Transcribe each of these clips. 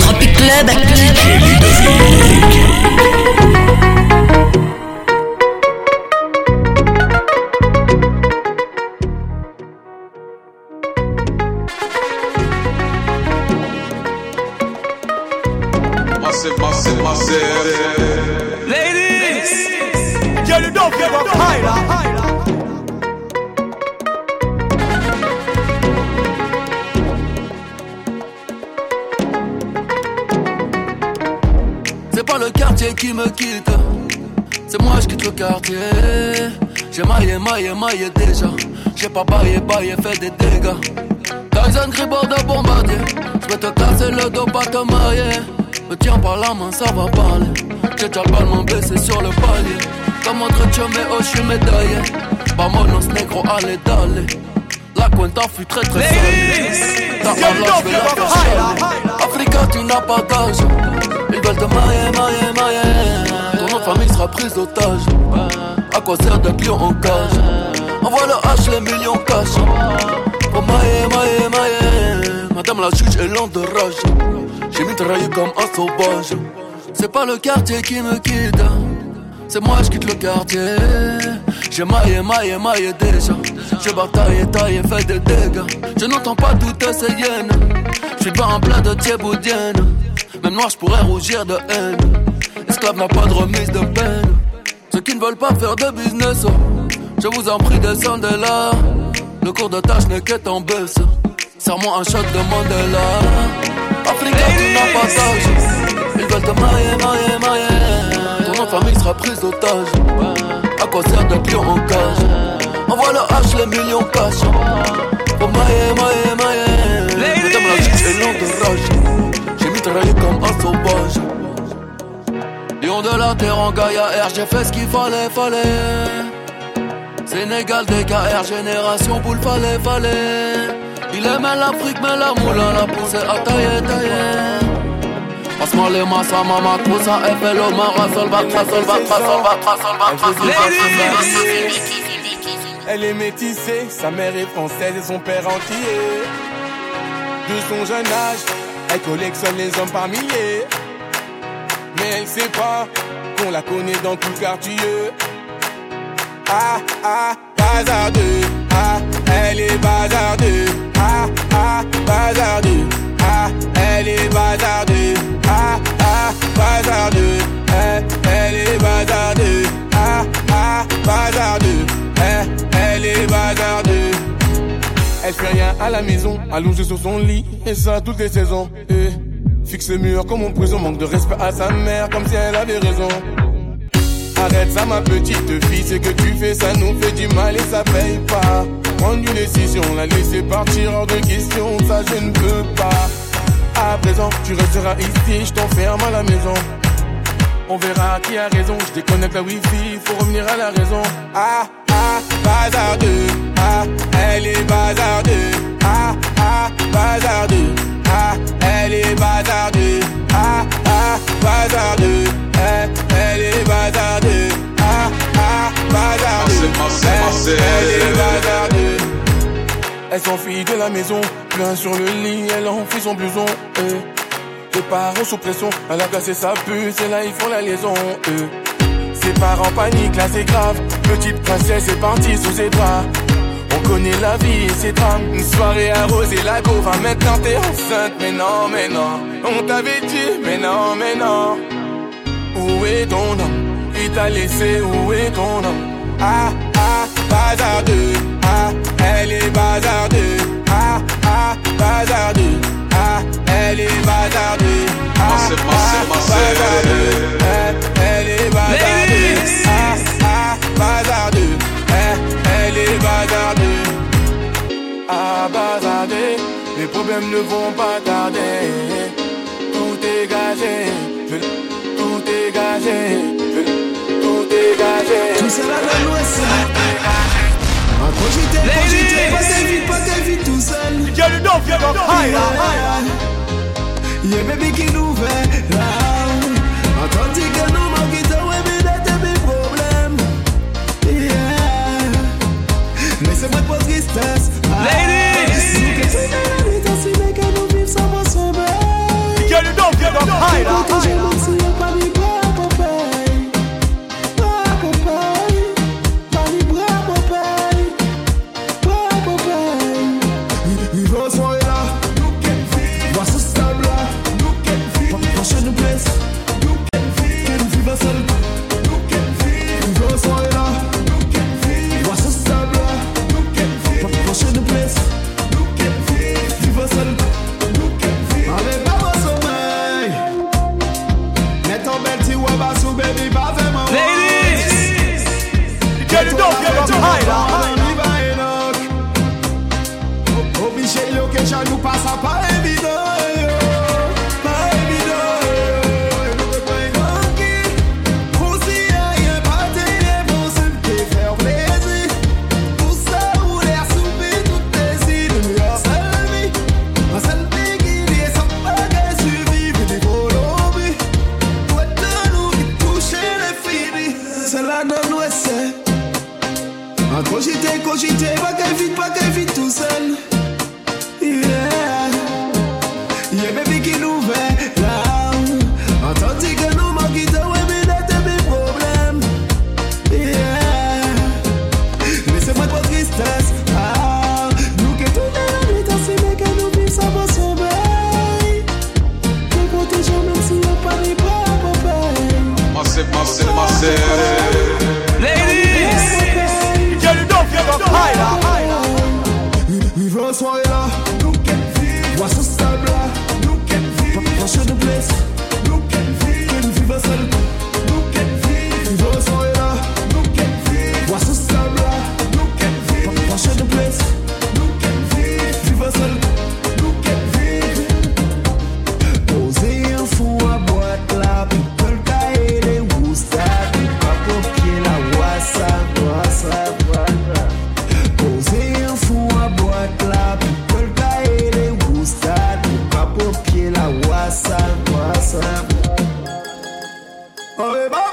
Tropic Club. DJ Ludovic. Quartier. J'ai maillé, maillé, maillé déjà. J'ai pas baillé, baillé, fait des dégâts. Tyson Gribord de bombardier. Je vais te casser le dos, pas te mailler. Me tiens par la main, ça va parler. J'ai déjà le baissé sur le palier. Comme entre mais oh, je suis médaillé. Vamonos negro, allez, d'aller. La cuenta fut très très salée. Ta Allah, je vais la faire. Africa, tu n'as pas d'âge. Ils veulent te mailler, mailler, mailler. Famille sera prise d'otage. À quoi sert d'être lion en cage? Envoie le H, les millions cash. Pour mailler, mailler, mailler. Madame la juge est lente de rage. J'ai mitraillé comme un sauvage. C'est pas le quartier qui me quitte. C'est moi, je quitte le quartier. J'ai maillé, maillé, maillé déjà. J'ai bataillé, taillé, fait des dégâts. Je n'entends pas toutes ces hyènes. Je suis pas en plein de thieboudienne. Même noir, je pourrais rougir de haine. Esclave n'a pas de remise de peine. Ceux qui ne veulent pas faire de business, oh, je vous en prie, descendez là. Le cours de tâche n'est qu'être en baisse. Serre-moi un shot de Mandela. Africa, tu n'as pas d'âge. Ils veulent te mailler, mailler, mailler. Ton nom de famille sera prise d'otage. À quoi sert de lion en cage? Envoie le H, les millions cash. Pour mailler, mailler, mailler. Madame la juge est lente de rage. J'ai mitraillé comme terre R, j'ai fait ce qu'il fallait, fallait. Sénégal, DKR, génération boule, fallait, fallait. Il aimait l'Afrique, mais la moulin l'a poussé à tailler, tailler. Passe-moi les massas, maman, tout ça, FLO, Mara, sol, batra, sol, batra, sol, batra, sol, batra, sol, batra, Elle est métissée, sa mère est française et son père entier. De son jeune âge, elle collectionne les hommes par milliers. Mais elle sait pas qu'on la connaît dans tout le quartier. Ah, ah, bazardeux. Ah, elle est bazardeux. Ah, ah, bazardeux. Ah, elle est bazardeux. Ah, ah, bazardeux. Eh, elle est bazardeux. Ah, ah, bazardeux. Eh, elle est bazardeux. Elle fait rien à la maison, allongée sur son lit, et ça toutes les saisons. Eh, fixe le mur comme en prison, manque de respect à sa mère, comme si elle avait raison. Arrête ça ma petite fille, ce que tu fais ça nous fait du mal et ça paye pas. Prendre une décision, la laisser partir hors de question, ça je ne peux pas. À présent, tu resteras ici, je t'enferme à la maison. On verra qui a raison, je déconnecte la wifi, faut revenir à la raison. Ah, ah, bazardeux, ah, elle est bazardeux, ah, ah, bazardeux, ah, elle est bazardeux, ah, ah, bazardeux, eh, elle est bazardeux, ah, ah, bazardeux, eh, elle est bazardeux. Elle s'enfuit de la maison, plein sur le lit, elle enfuit son blouson. Euh. Les parents sous pression, elle a cassé sa puce et là ils font la liaison. Euh. Ses parents paniquent, là c'est grave. Petite princesse est partie sous ses bras. On connaît la vie et ses drames. Une soirée arrosée, la go va maintenant t'es enceinte. Mais non, mais non, on t'avait dit, mais non, mais non. Où est ton homme? Il t'a laissé, où est ton homme? Ah, ah, bazardeux. Ah, elle est bazardeux. Ah, ah, bazardeux. Ah, elle est bazardeux. Ah, ah, bazardeux. Eh, Elle est bazardeux. Ah, ah, bazardeux Elle est bazardeux Ah, Les problèmes ne vont pas tarder. Tout est gagé tout est gagé, tout est gagé. Tout ça là dans l'ouest. En cogité, cogité, pas tes vies, pas tes vies tout seul. Girl, you don't give up higher. Yeah, baby qui nous fait là que nous manquons Cogiter, cogiter, pas qu'elle vite, pas qu'elle vite tout seul. Oh, baby.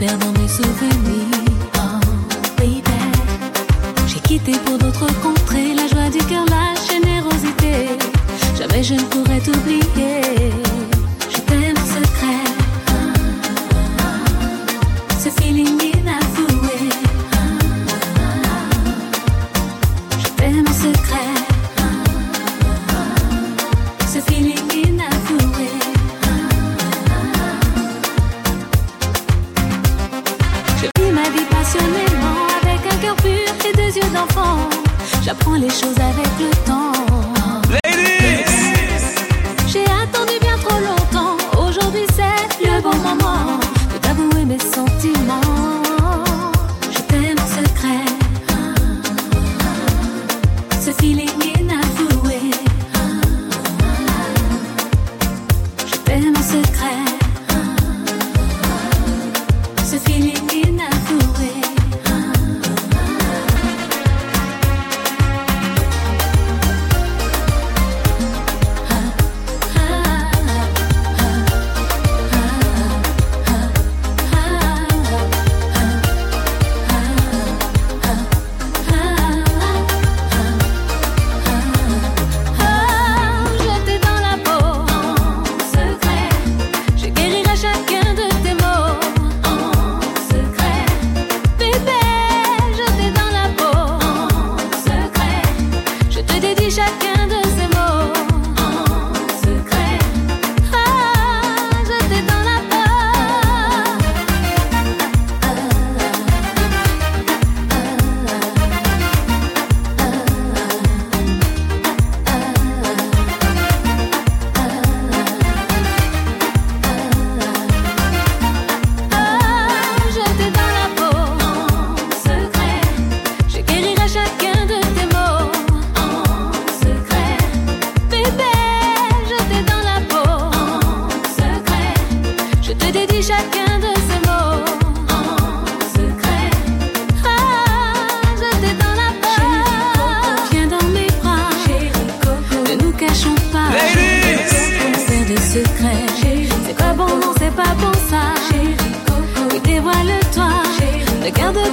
perdant mes souvenirs. Oh, baby. J'ai quitté pour d'autres contrées la joie du cœur, la générosité. Jamais je ne pourrais t'oublier. J'apprends les choses avec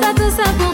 pas tout pour